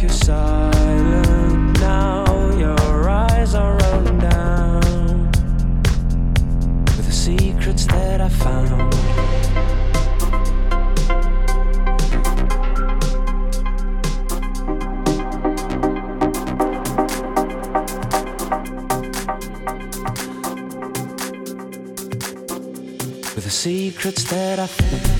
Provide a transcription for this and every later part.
you're silent now. Your eyes are rolling down with the secrets that I found. With the secrets that I found.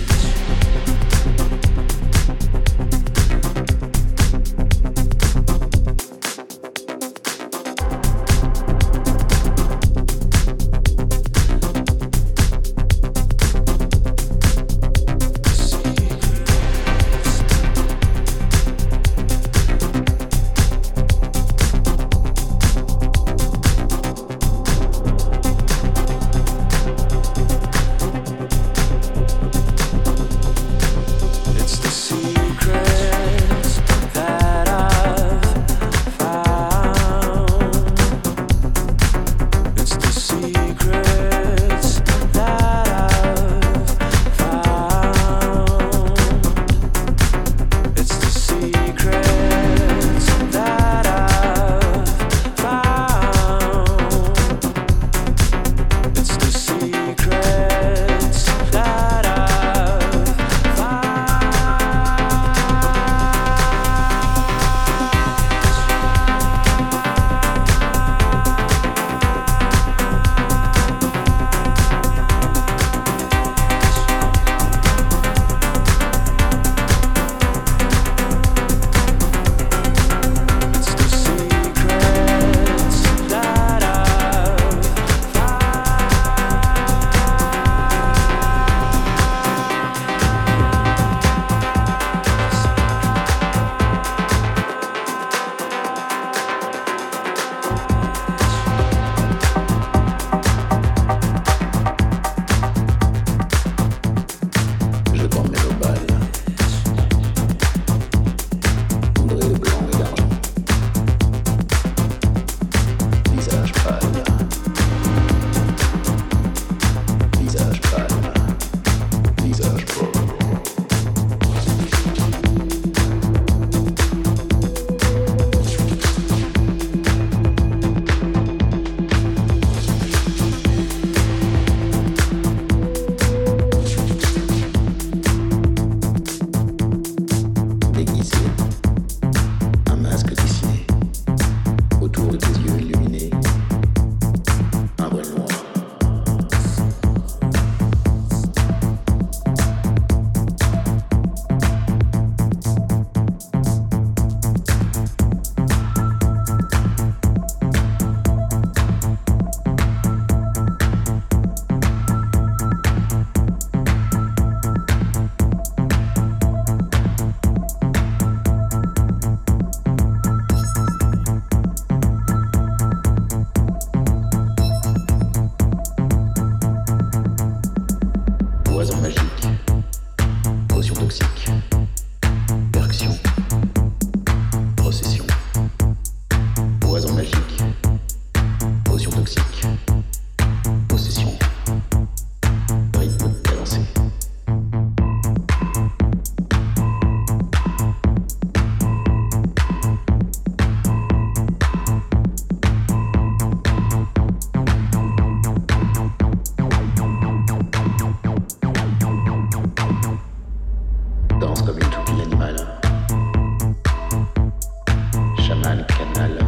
canal, canal.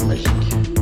automagique.